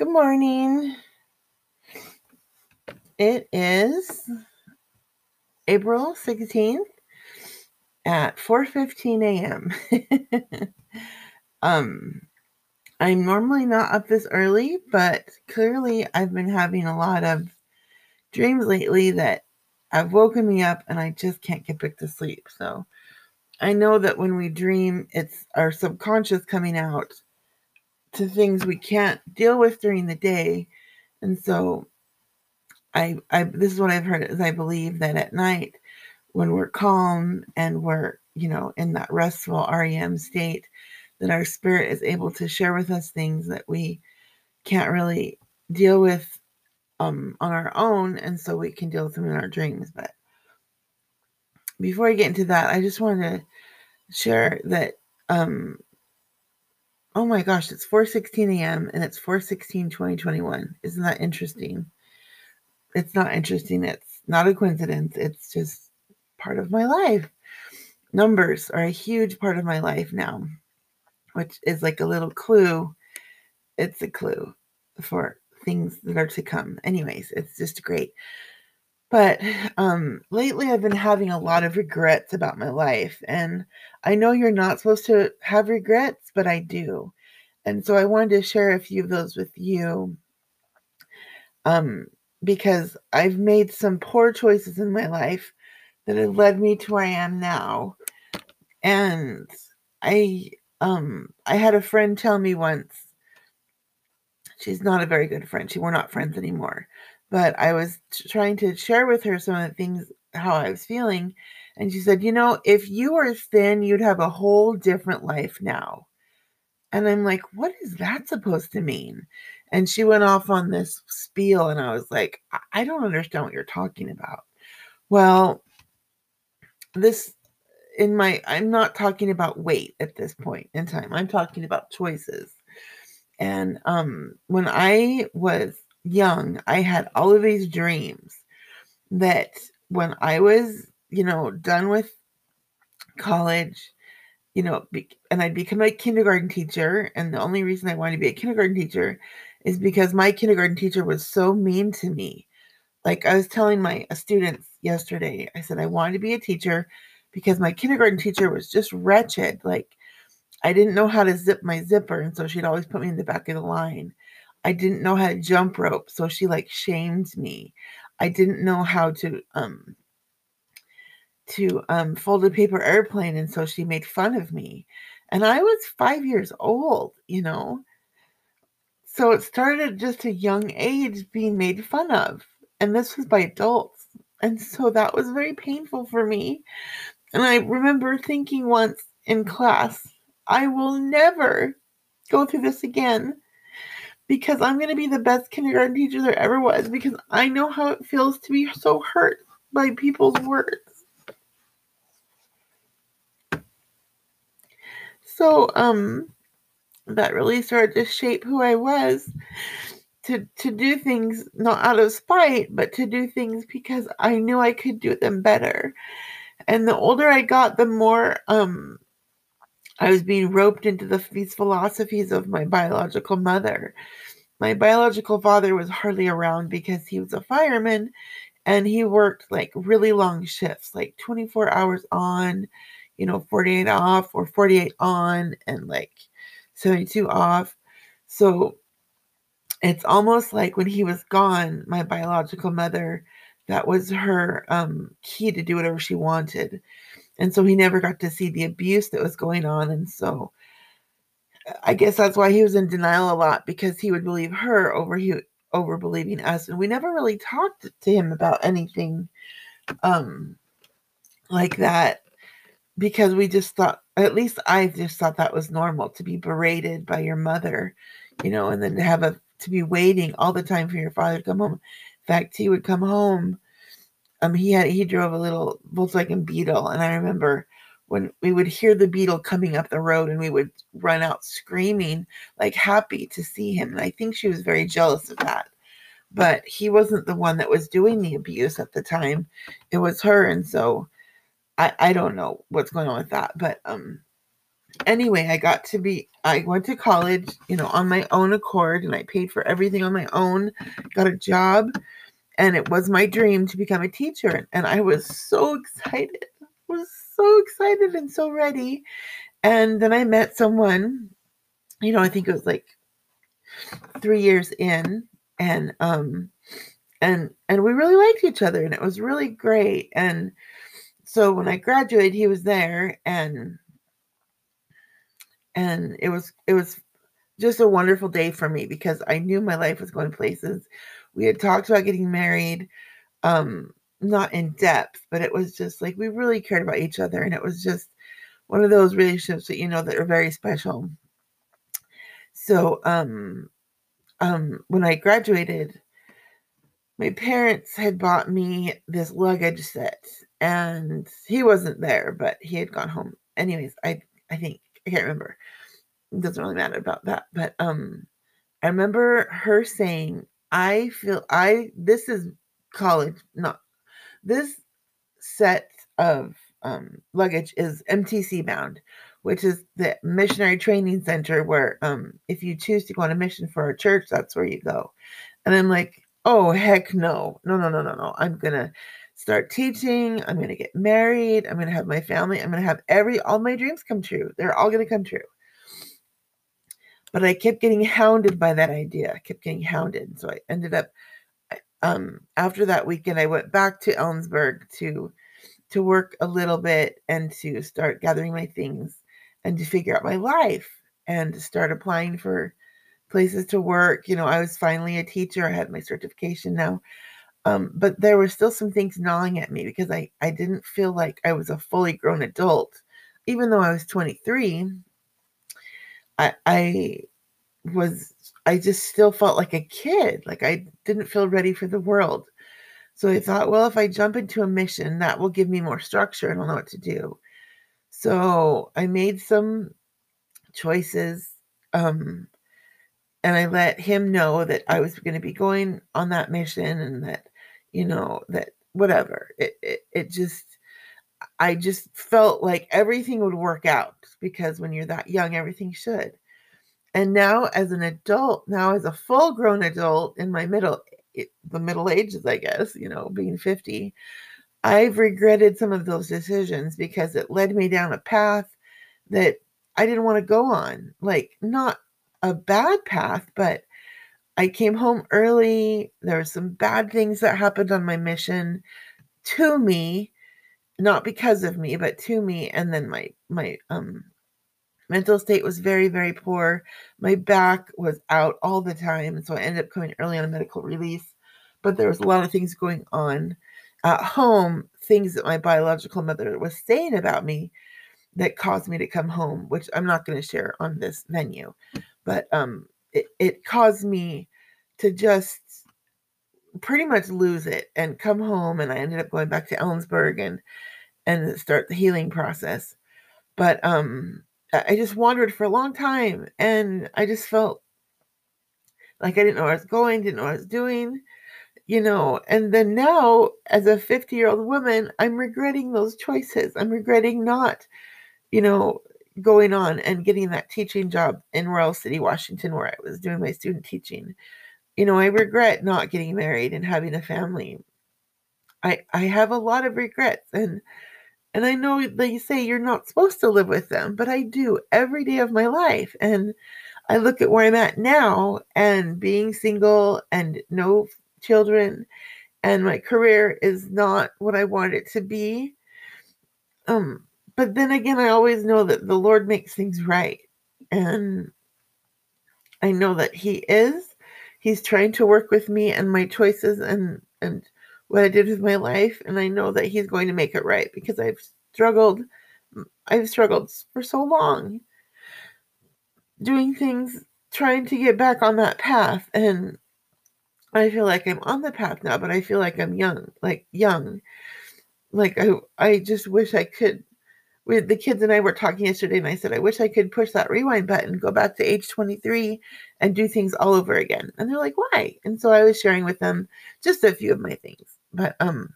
Good morning. It is April 16th at 4:15 a.m. um I'm normally not up this early, but clearly I've been having a lot of dreams lately that have woken me up and I just can't get back to sleep. So I know that when we dream, it's our subconscious coming out to things we can't deal with during the day. And so I I this is what I've heard is I believe that at night when we're calm and we're, you know, in that restful REM state, that our spirit is able to share with us things that we can't really deal with um, on our own, and so we can deal with them in our dreams. But before I get into that, I just want to share that. Um, oh my gosh, it's 4:16 a.m. and it's 4:16 2021. Isn't that interesting? It's not interesting. It's not a coincidence. It's just part of my life. Numbers are a huge part of my life now, which is like a little clue. It's a clue for things that are to come. Anyways, it's just great. But um, lately, I've been having a lot of regrets about my life. And I know you're not supposed to have regrets, but I do. And so I wanted to share a few of those with you um, because I've made some poor choices in my life that have led me to where I am now. And I um I had a friend tell me once she's not a very good friend. She we're not friends anymore. But I was t- trying to share with her some of the things how I was feeling, and she said, "You know, if you were thin, you'd have a whole different life now." And I'm like, "What is that supposed to mean?" And she went off on this spiel, and I was like, "I, I don't understand what you're talking about." Well, this in my I'm not talking about weight at this point in time. I'm talking about choices. And um, when I was young, I had all of these dreams that when I was, you know, done with college, you know, be, and I'd become a kindergarten teacher. And the only reason I wanted to be a kindergarten teacher is because my kindergarten teacher was so mean to me. Like I was telling my students yesterday, I said I wanted to be a teacher because my kindergarten teacher was just wretched. Like I didn't know how to zip my zipper, and so she'd always put me in the back of the line. I didn't know how to jump rope, so she like shamed me. I didn't know how to um to um fold a paper airplane, and so she made fun of me. And I was five years old, you know. So it started just a young age being made fun of. And this was by adults. And so that was very painful for me. And I remember thinking once in class, I will never go through this again because I'm going to be the best kindergarten teacher there ever was because I know how it feels to be so hurt by people's words. So, um, that really started to shape who I was to to do things not out of spite, but to do things because I knew I could do them better. And the older I got, the more um I was being roped into the, these philosophies of my biological mother. My biological father was hardly around because he was a fireman and he worked like really long shifts, like 24 hours on, you know, 48 off or 48 on and like 72 off. So it's almost like when he was gone, my biological mother, that was her um, key to do whatever she wanted. And so he never got to see the abuse that was going on. And so I guess that's why he was in denial a lot because he would believe her over he over believing us. And we never really talked to him about anything um like that because we just thought at least I just thought that was normal to be berated by your mother, you know, and then to have a to be waiting all the time for your father to come home. In fact, he would come home um he had he drove a little Volkswagen Beetle and I remember when we would hear the Beetle coming up the road and we would run out screaming like happy to see him and I think she was very jealous of that. But he wasn't the one that was doing the abuse at the time. It was her and so I I don't know what's going on with that but um anyway, I got to be, I went to college, you know, on my own accord and I paid for everything on my own, got a job, and it was my dream to become a teacher. And I was so excited, I was so excited and so ready. And then I met someone, you know, I think it was like three years in, and, um, and, and we really liked each other and it was really great. And so when I graduated, he was there and and it was it was just a wonderful day for me because I knew my life was going places. We had talked about getting married, um, not in depth, but it was just like we really cared about each other, and it was just one of those relationships that you know that are very special. So, um, um, when I graduated, my parents had bought me this luggage set, and he wasn't there, but he had gone home. Anyways, I I think I can't remember. It doesn't really matter about that. But um I remember her saying, I feel I this is college, not this set of um luggage is MTC bound, which is the missionary training center where um if you choose to go on a mission for a church, that's where you go. And I'm like, oh heck no. No, no, no, no, no. I'm gonna start teaching. I'm to get married. I'm to have my family. I'm to have every, all my dreams come true. They're all to come true. But I kept getting hounded by that idea. I kept getting hounded. So I ended up, um, after that weekend, I went back to Ellensburg to, to work a little bit and to start gathering my things and to figure out my life and to start applying for places to work. You know, I was finally a teacher. I had my certification now. Um, but there were still some things gnawing at me because I, I didn't feel like I was a fully grown adult. Even though I was 23, I, I was, I just still felt like a kid. Like I didn't feel ready for the world. So I thought, well, if I jump into a mission, that will give me more structure and I'll know what to do. So I made some choices. Um, and I let him know that I was going to be going on that mission and that you know, that whatever. It, it, it just, I just felt like everything would work out because when you're that young, everything should. And now, as an adult, now as a full grown adult in my middle, eh, the middle ages, I guess, you know, being 50, I've regretted some of those decisions because it led me down a path that I didn't want to go on. Like, not a bad path, but I came home early. There were some bad things that happened on my mission to me, not because of me, but to me. And then my my um mental state was very very poor. My back was out all the time, so I ended up coming early on a medical release. But there was a lot of things going on at home, things that my biological mother was saying about me that caused me to come home, which I'm not going to share on this venue. But um it, it caused me to just pretty much lose it and come home and I ended up going back to Ellensburg and and start the healing process. But um I just wandered for a long time and I just felt like I didn't know where I was going, didn't know what I was doing, you know. And then now, as a 50 year old woman, I'm regretting those choices. I'm regretting not, you know, going on and getting that teaching job in Royal City, Washington, where I was doing my student teaching you know, I regret not getting married and having a family. I I have a lot of regrets and and I know they say you're not supposed to live with them, but I do every day of my life. And I look at where I'm at now and being single and no children and my career is not what I want it to be. Um, but then again, I always know that the Lord makes things right. And I know that He is he's trying to work with me and my choices and and what I did with my life and I know that he's going to make it right because I've struggled I've struggled for so long doing things trying to get back on that path and I feel like I'm on the path now but I feel like I'm young like young. Like I I just wish I could we, the kids and I were talking yesterday, and I said, I wish I could push that rewind button, go back to age 23, and do things all over again. And they're like, why? And so I was sharing with them just a few of my things. But um,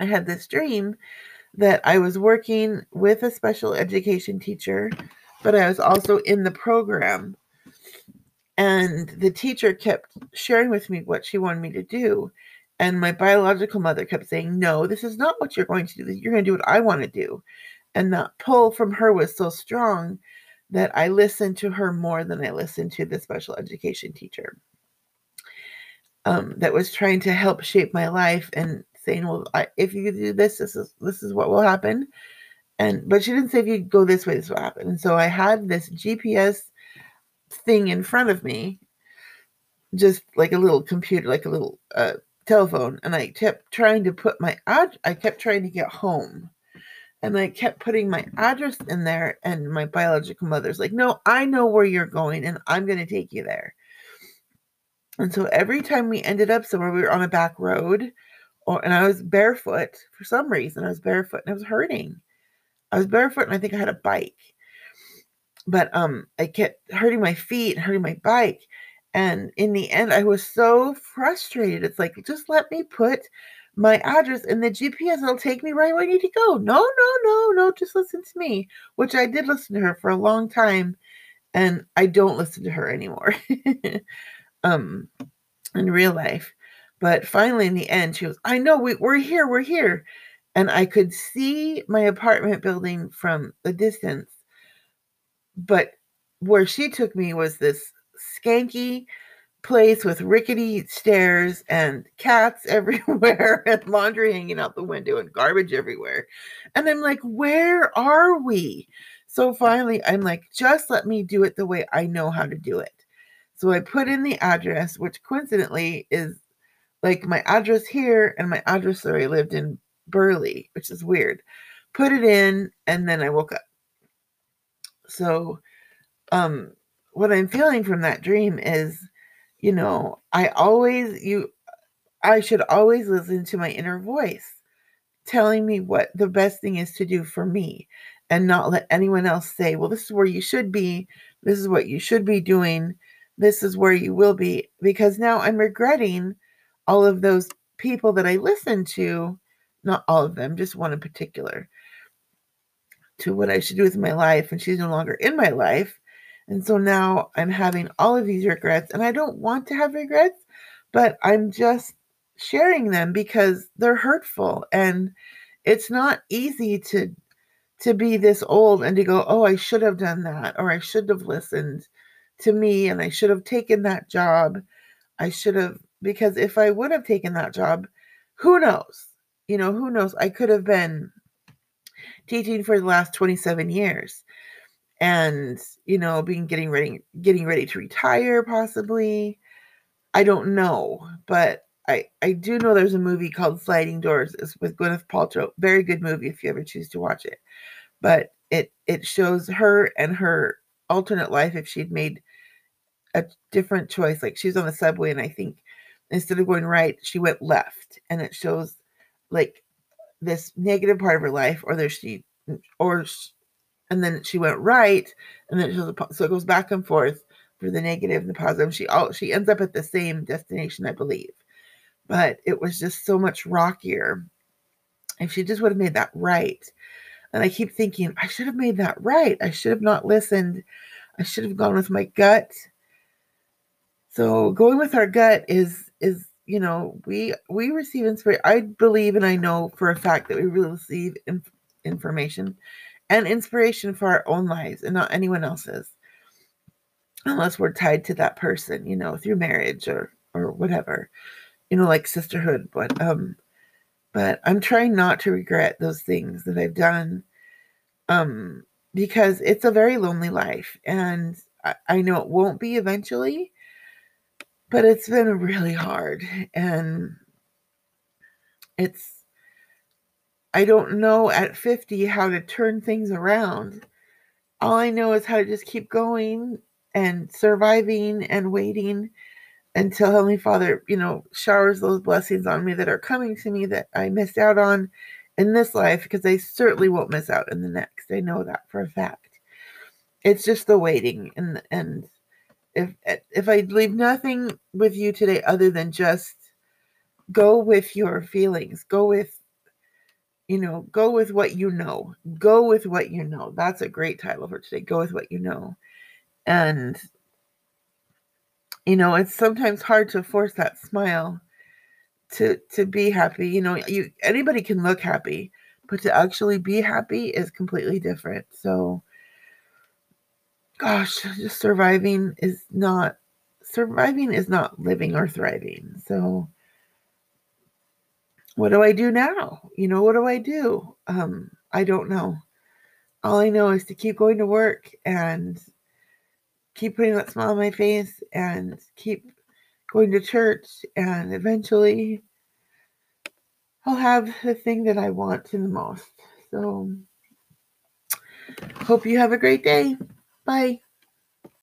I had this dream that I was working with a special education teacher but I was also in the program. And the teacher kept sharing with me what she wanted me to do. And my biological mother kept saying, No, this is not what you're going to do. You're going to do what I want to do. And that pull from her was so strong that I listened to her more than I listened to the special education teacher um, that was trying to help shape my life and saying, "Well, I, if you do this, this is this is what will happen." And but she didn't say if you go this way, this will happen. And so I had this GPS thing in front of me, just like a little computer, like a little uh, telephone, and I kept trying to put my ad. I kept trying to get home. And I kept putting my address in there, and my biological mother's like, No, I know where you're going, and I'm going to take you there. And so every time we ended up somewhere, we were on a back road, or and I was barefoot for some reason. I was barefoot and I was hurting. I was barefoot and I think I had a bike. But um I kept hurting my feet and hurting my bike. And in the end, I was so frustrated. It's like, just let me put my address and the GPS. It'll take me right where I need to go. No, no, no, no. Just listen to me, which I did listen to her for a long time. And I don't listen to her anymore. um in real life. But finally, in the end, she was, I know we, we're here, we're here. And I could see my apartment building from the distance. But where she took me was this skanky place with rickety stairs and cats everywhere and laundry hanging out the window and garbage everywhere. And I'm like, where are we? So finally, I'm like, just let me do it the way I know how to do it. So I put in the address, which coincidentally is like my address here and my address where I lived in Burley, which is weird. Put it in, and then I woke up. So, um, what I'm feeling from that dream is, you know, I always you, I should always listen to my inner voice, telling me what the best thing is to do for me, and not let anyone else say, "Well, this is where you should be. This is what you should be doing." this is where you will be because now I'm regretting all of those people that I listened to, not all of them, just one in particular, to what I should do with my life. And she's no longer in my life. And so now I'm having all of these regrets, and I don't want to have regrets, but I'm just sharing them because they're hurtful and it's not easy to to be this old and to go oh i should have done that or i should have listened to me and I should have taken that job. I should have, because if I would have taken that job, who knows? You know, who knows? I could have been teaching for the last 27 years and, you know, being getting ready, getting ready to retire possibly. I don't know, but I, I do know there's a movie called Sliding Doors. It's with Gwyneth Paltrow. Very good movie if you ever choose to watch it. But it it shows her and her alternate life if she'd made a different choice. Like she was on the subway, and I think instead of going right, she went left, and it shows like this negative part of her life, or there she, or and then she went right, and then a, so it goes back and forth for the negative and the positive. She all she ends up at the same destination, I believe, but it was just so much rockier. If she just would have made that right, and I keep thinking I should have made that right. I should have not listened. I should have gone with my gut so going with our gut is is you know we we receive inspiration. I believe and I know for a fact that we really receive inf- information and inspiration for our own lives and not anyone else's, unless we're tied to that person, you know, through marriage or or whatever, you know, like sisterhood. But um, but I'm trying not to regret those things that I've done, um, because it's a very lonely life, and I, I know it won't be eventually but it's been really hard and it's I don't know at 50 how to turn things around. All I know is how to just keep going and surviving and waiting until Heavenly Father, you know, showers those blessings on me that are coming to me that I missed out on in this life because I certainly won't miss out in the next. I know that for a fact. It's just the waiting and and if if I leave nothing with you today other than just go with your feelings, go with you know, go with what you know. Go with what you know. That's a great title for today. Go with what you know. And you know, it's sometimes hard to force that smile to to be happy. You know, you anybody can look happy, but to actually be happy is completely different. So gosh, just surviving is not surviving is not living or thriving. So what do I do now? You know, what do I do? Um, I don't know. All I know is to keep going to work and keep putting that smile on my face and keep going to church and eventually I'll have the thing that I want the most. So hope you have a great day. Bye.